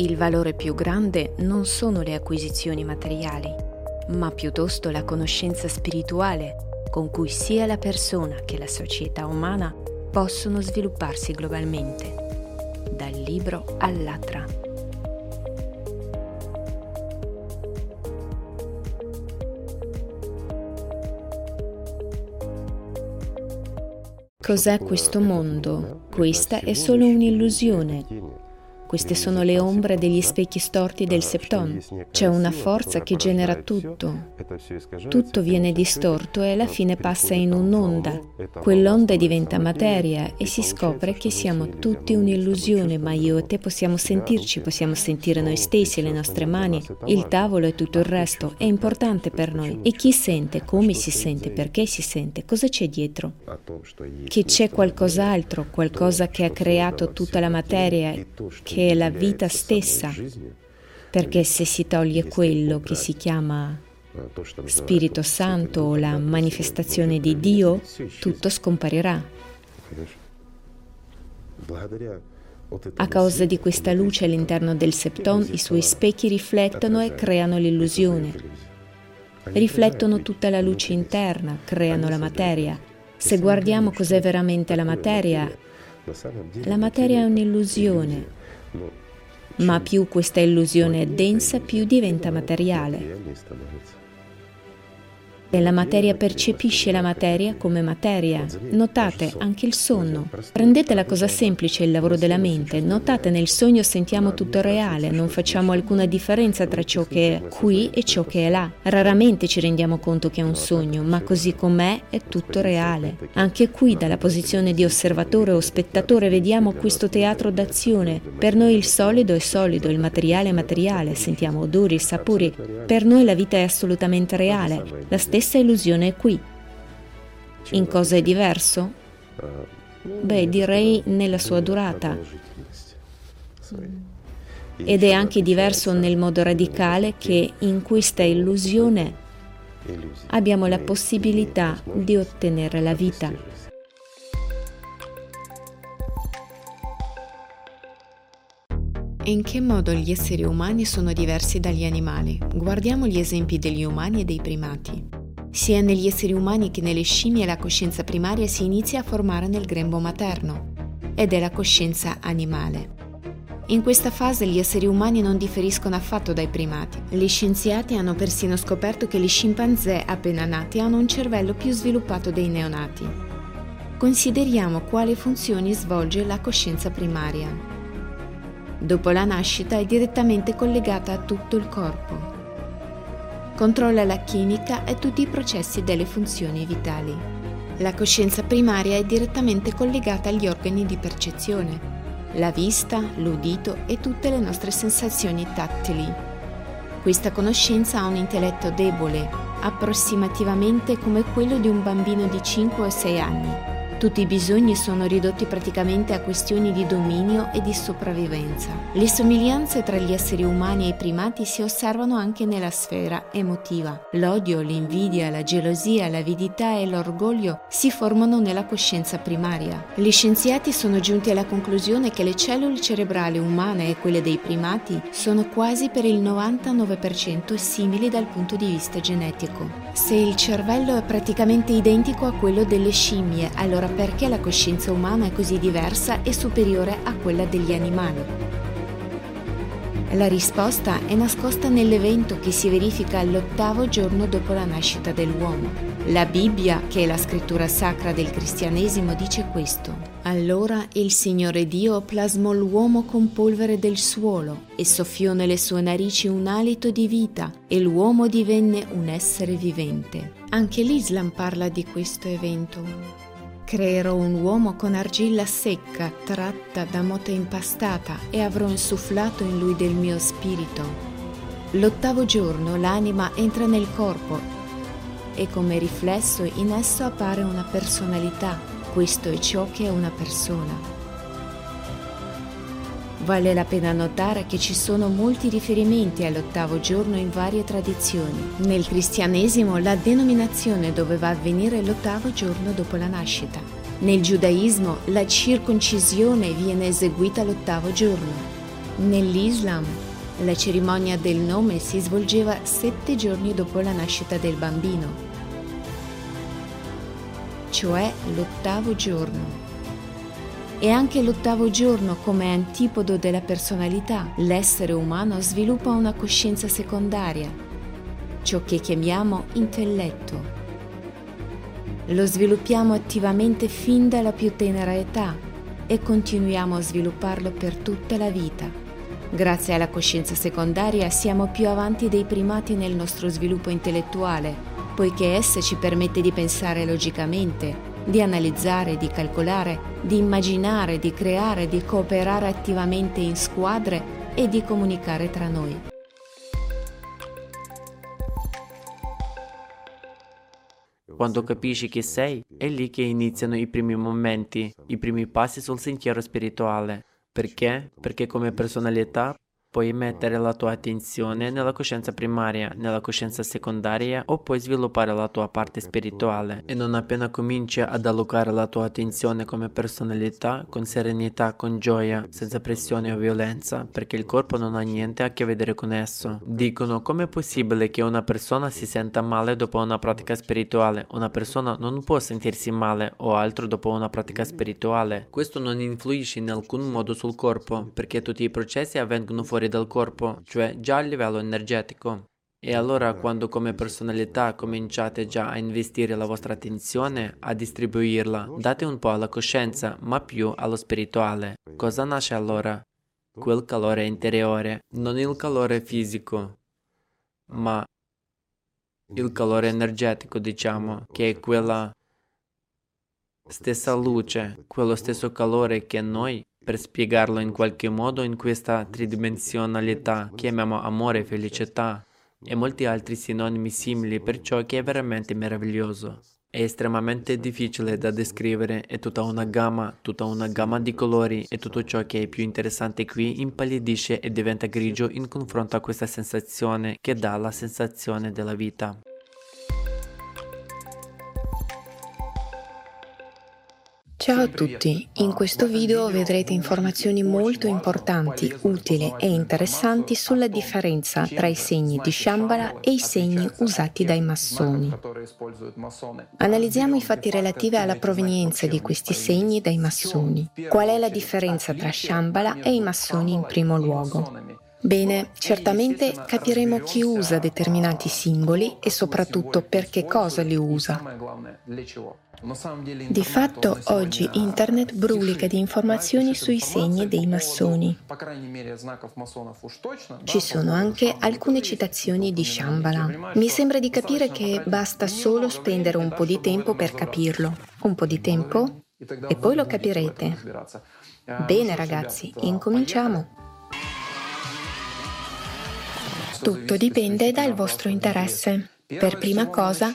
Il valore più grande non sono le acquisizioni materiali, ma piuttosto la conoscenza spirituale con cui sia la persona che la società umana possono svilupparsi globalmente, dal libro all'altra. Cos'è questo mondo? Questa è solo un'illusione queste sono le ombre degli specchi storti del septon. C'è una forza che genera tutto. Tutto viene distorto e alla fine passa in un'onda. Quell'onda diventa materia e si scopre che siamo tutti un'illusione, ma io e te possiamo sentirci, possiamo sentire noi stessi, le nostre mani, il tavolo e tutto il resto. È importante per noi. E chi sente, come si sente, perché si sente, cosa c'è dietro? Che c'è qualcos'altro, qualcosa che ha creato tutta la materia, che che è la vita stessa, perché se si toglie quello che si chiama Spirito Santo o la manifestazione di Dio, tutto scomparirà. A causa di questa luce all'interno del septon, i suoi specchi riflettono e creano l'illusione. Riflettono tutta la luce interna, creano la materia. Se guardiamo cos'è veramente la materia, la materia è un'illusione, ma più questa illusione è densa, più diventa materiale. E la materia percepisce la materia come materia. Notate anche il sonno. Prendete la cosa semplice, il lavoro della mente. Notate nel sogno sentiamo tutto reale, non facciamo alcuna differenza tra ciò che è qui e ciò che è là. Raramente ci rendiamo conto che è un sogno, ma così com'è è tutto reale. Anche qui dalla posizione di osservatore o spettatore vediamo questo teatro d'azione. Per noi il solido è solido, il materiale è materiale, sentiamo odori, sapori. Per noi la vita è assolutamente reale. La stessa stessa illusione è qui. In cosa è diverso? Beh, direi nella sua durata. Ed è anche diverso nel modo radicale che in questa illusione abbiamo la possibilità di ottenere la vita. E in che modo gli esseri umani sono diversi dagli animali? Guardiamo gli esempi degli umani e dei primati. Sia negli esseri umani che nelle scimmie la coscienza primaria si inizia a formare nel grembo materno ed è la coscienza animale. In questa fase gli esseri umani non differiscono affatto dai primati. Gli scienziati hanno persino scoperto che gli scimpanzé appena nati hanno un cervello più sviluppato dei neonati. Consideriamo quali funzioni svolge la coscienza primaria. Dopo la nascita è direttamente collegata a tutto il corpo controlla la chimica e tutti i processi delle funzioni vitali. La coscienza primaria è direttamente collegata agli organi di percezione, la vista, l'udito e tutte le nostre sensazioni tattili. Questa conoscenza ha un intelletto debole, approssimativamente come quello di un bambino di 5 o 6 anni tutti i bisogni sono ridotti praticamente a questioni di dominio e di sopravvivenza. Le somiglianze tra gli esseri umani e i primati si osservano anche nella sfera emotiva. L'odio, l'invidia, la gelosia, l'avidità e l'orgoglio si formano nella coscienza primaria. Gli scienziati sono giunti alla conclusione che le cellule cerebrali umane e quelle dei primati sono quasi per il 99% simili dal punto di vista genetico. Se il cervello è praticamente identico a quello delle scimmie, allora perché la coscienza umana è così diversa e superiore a quella degli animali. La risposta è nascosta nell'evento che si verifica all'ottavo giorno dopo la nascita dell'uomo. La Bibbia, che è la scrittura sacra del cristianesimo, dice questo. Allora il Signore Dio plasmò l'uomo con polvere del suolo e soffiò nelle sue narici un alito di vita e l'uomo divenne un essere vivente. Anche l'Islam parla di questo evento. Creerò un uomo con argilla secca tratta da mote impastata e avrò insufflato in lui del mio spirito. L'ottavo giorno l'anima entra nel corpo e come riflesso in esso appare una personalità. Questo è ciò che è una persona. Vale la pena notare che ci sono molti riferimenti all'ottavo giorno in varie tradizioni. Nel cristianesimo la denominazione doveva avvenire l'ottavo giorno dopo la nascita. Nel giudaismo la circoncisione viene eseguita l'ottavo giorno. Nell'Islam, la cerimonia del nome si svolgeva sette giorni dopo la nascita del bambino, cioè l'ottavo giorno. E anche l'ottavo giorno, come antipodo della personalità, l'essere umano sviluppa una coscienza secondaria, ciò che chiamiamo intelletto. Lo sviluppiamo attivamente fin dalla più tenera età e continuiamo a svilupparlo per tutta la vita. Grazie alla coscienza secondaria siamo più avanti dei primati nel nostro sviluppo intellettuale, poiché essa ci permette di pensare logicamente, di analizzare, di calcolare, di immaginare, di creare, di cooperare attivamente in squadre e di comunicare tra noi. Quando capisci chi sei, è lì che iniziano i primi momenti, i primi passi sul sentiero spirituale. Perché? Perché come personalità Puoi mettere la tua attenzione nella coscienza primaria, nella coscienza secondaria o puoi sviluppare la tua parte spirituale e non appena cominci ad allocare la tua attenzione come personalità, con serenità, con gioia, senza pressione o violenza, perché il corpo non ha niente a che vedere con esso. Dicono com'è possibile che una persona si senta male dopo una pratica spirituale? Una persona non può sentirsi male o altro dopo una pratica spirituale. Questo non influisce in alcun modo sul corpo, perché tutti i processi avvengono fuori fuori dal corpo, cioè già a livello energetico. E allora quando come personalità cominciate già a investire la vostra attenzione, a distribuirla, date un po' alla coscienza, ma più allo spirituale. Cosa nasce allora? Quel calore interiore, non il calore fisico, ma il calore energetico, diciamo, che è quella stessa luce, quello stesso calore che noi per spiegarlo in qualche modo in questa tridimensionalità chiamiamo amore, felicità e molti altri sinonimi simili per ciò che è veramente meraviglioso. È estremamente difficile da descrivere, è tutta una gamma, tutta una gamma di colori e tutto ciò che è più interessante qui impallidisce e diventa grigio in confronto a questa sensazione che dà la sensazione della vita. Ciao a tutti, in questo video vedrete informazioni molto importanti, utili e interessanti sulla differenza tra i segni di Shambhala e i segni usati dai massoni. Analizziamo i fatti relativi alla provenienza di questi segni dai massoni. Qual è la differenza tra Shambhala e i massoni in primo luogo? Bene, certamente capiremo chi usa determinati simboli e soprattutto per che cosa li usa. Di fatto oggi Internet brulica di informazioni sui segni dei massoni. Ci sono anche alcune citazioni di Shambhala. Mi sembra di capire che basta solo spendere un po' di tempo per capirlo. Un po' di tempo e poi lo capirete. Bene ragazzi, incominciamo. Tutto dipende dal vostro interesse. Per prima cosa,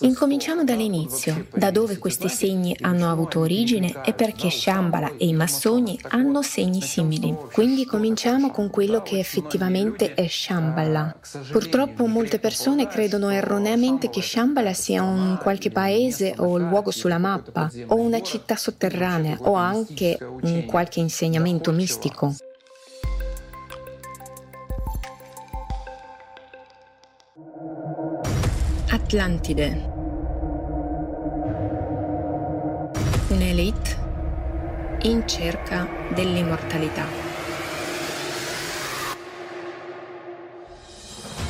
incominciamo dall'inizio, da dove questi segni hanno avuto origine e perché Shambhala e i massoni hanno segni simili. Quindi cominciamo con quello che effettivamente è Shambhala. Purtroppo molte persone credono erroneamente che Shambhala sia un qualche paese o luogo sulla mappa, o una città sotterranea, o anche un qualche insegnamento mistico. Atlantide. Un'elite in cerca dell'immortalità.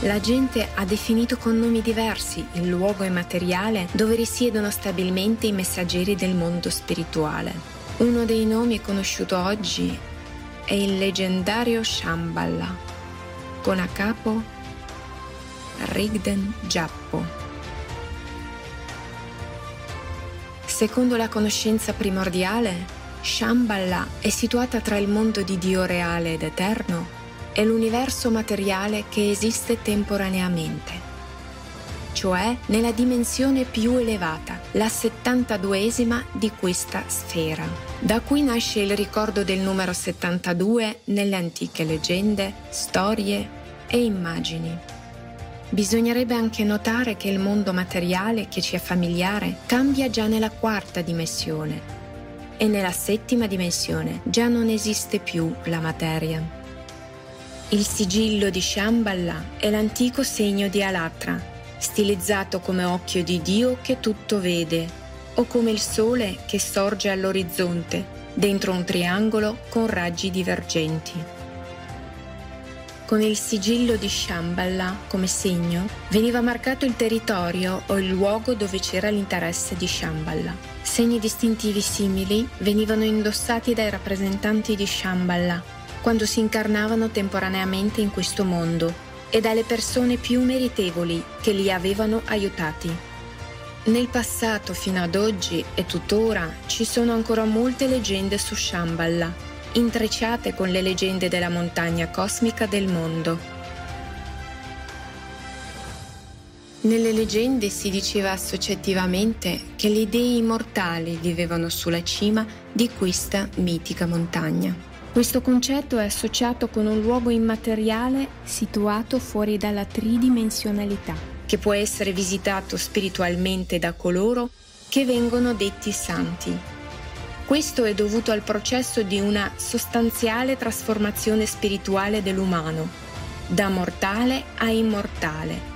La gente ha definito con nomi diversi il luogo immateriale dove risiedono stabilmente i messaggeri del mondo spirituale. Uno dei nomi conosciuto oggi è il leggendario Shambhala, con a capo Rigden Giappo. Secondo la conoscenza primordiale, Shambhala è situata tra il mondo di Dio reale ed eterno e l'universo materiale che esiste temporaneamente, cioè nella dimensione più elevata, la 72esima di questa sfera. Da qui nasce il ricordo del numero 72 nelle antiche leggende, storie e immagini. Bisognerebbe anche notare che il mondo materiale che ci è familiare cambia già nella quarta dimensione e nella settima dimensione già non esiste più la materia. Il sigillo di Shambhala è l'antico segno di Alatra, stilizzato come occhio di Dio che tutto vede, o come il sole che sorge all'orizzonte, dentro un triangolo con raggi divergenti. Con il sigillo di Shambhala come segno veniva marcato il territorio o il luogo dove c'era l'interesse di Shambhala. Segni distintivi simili venivano indossati dai rappresentanti di Shambhala quando si incarnavano temporaneamente in questo mondo e dalle persone più meritevoli che li avevano aiutati. Nel passato fino ad oggi e tuttora ci sono ancora molte leggende su Shambhala intrecciate con le leggende della montagna cosmica del mondo. Nelle leggende si diceva associativamente che le dei immortali vivevano sulla cima di questa mitica montagna. Questo concetto è associato con un luogo immateriale situato fuori dalla tridimensionalità, che può essere visitato spiritualmente da coloro che vengono detti santi, questo è dovuto al processo di una sostanziale trasformazione spirituale dell'umano, da mortale a immortale,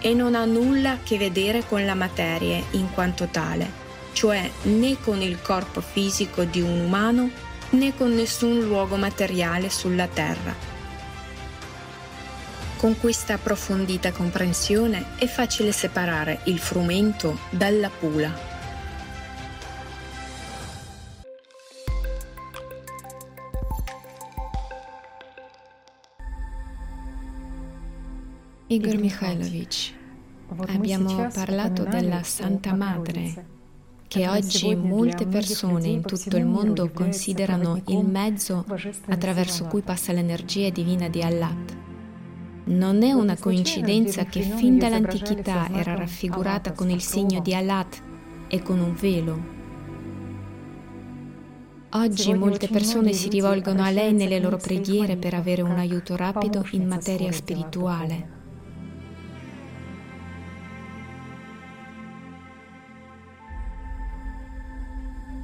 e non ha nulla a che vedere con la materia in quanto tale, cioè né con il corpo fisico di un umano né con nessun luogo materiale sulla Terra. Con questa approfondita comprensione è facile separare il frumento dalla pula. Igor Mikhailovich, abbiamo parlato della Santa Madre, che oggi molte persone in tutto il mondo considerano il mezzo attraverso cui passa l'energia divina di Allah. Non è una coincidenza che fin dall'antichità era raffigurata con il segno di Allah e con un velo. Oggi molte persone si rivolgono a lei nelle loro preghiere per avere un aiuto rapido in materia spirituale.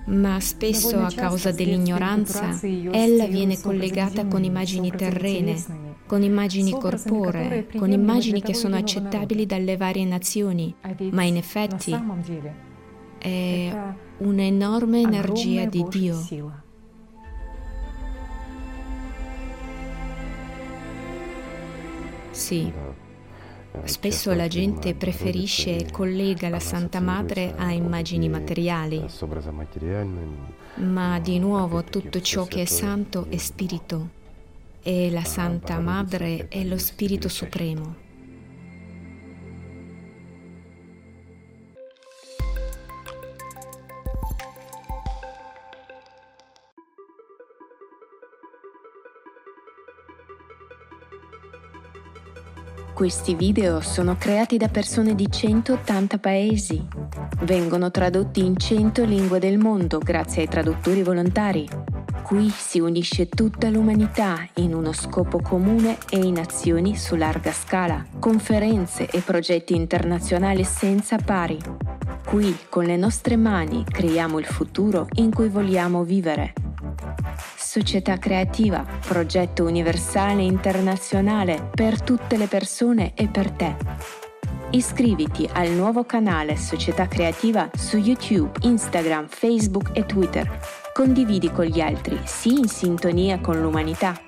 Ma spesso a causa dell'ignoranza ella viene collegata con immagini terrene, con immagini corporee, con immagini che sono accettabili dalle varie nazioni, ma in effetti è un'enorme energia di Dio. Sì. Spesso la gente preferisce e collega la Santa Madre a immagini materiali, ma di nuovo tutto ciò che è santo è spirito e la Santa Madre è lo Spirito Supremo. Questi video sono creati da persone di 180 paesi. Vengono tradotti in 100 lingue del mondo grazie ai traduttori volontari. Qui si unisce tutta l'umanità in uno scopo comune e in azioni su larga scala, conferenze e progetti internazionali senza pari. Qui con le nostre mani creiamo il futuro in cui vogliamo vivere società creativa, progetto universale internazionale per tutte le persone e per te. Iscriviti al nuovo canale Società Creativa su YouTube, Instagram, Facebook e Twitter. Condividi con gli altri, sii in sintonia con l'umanità.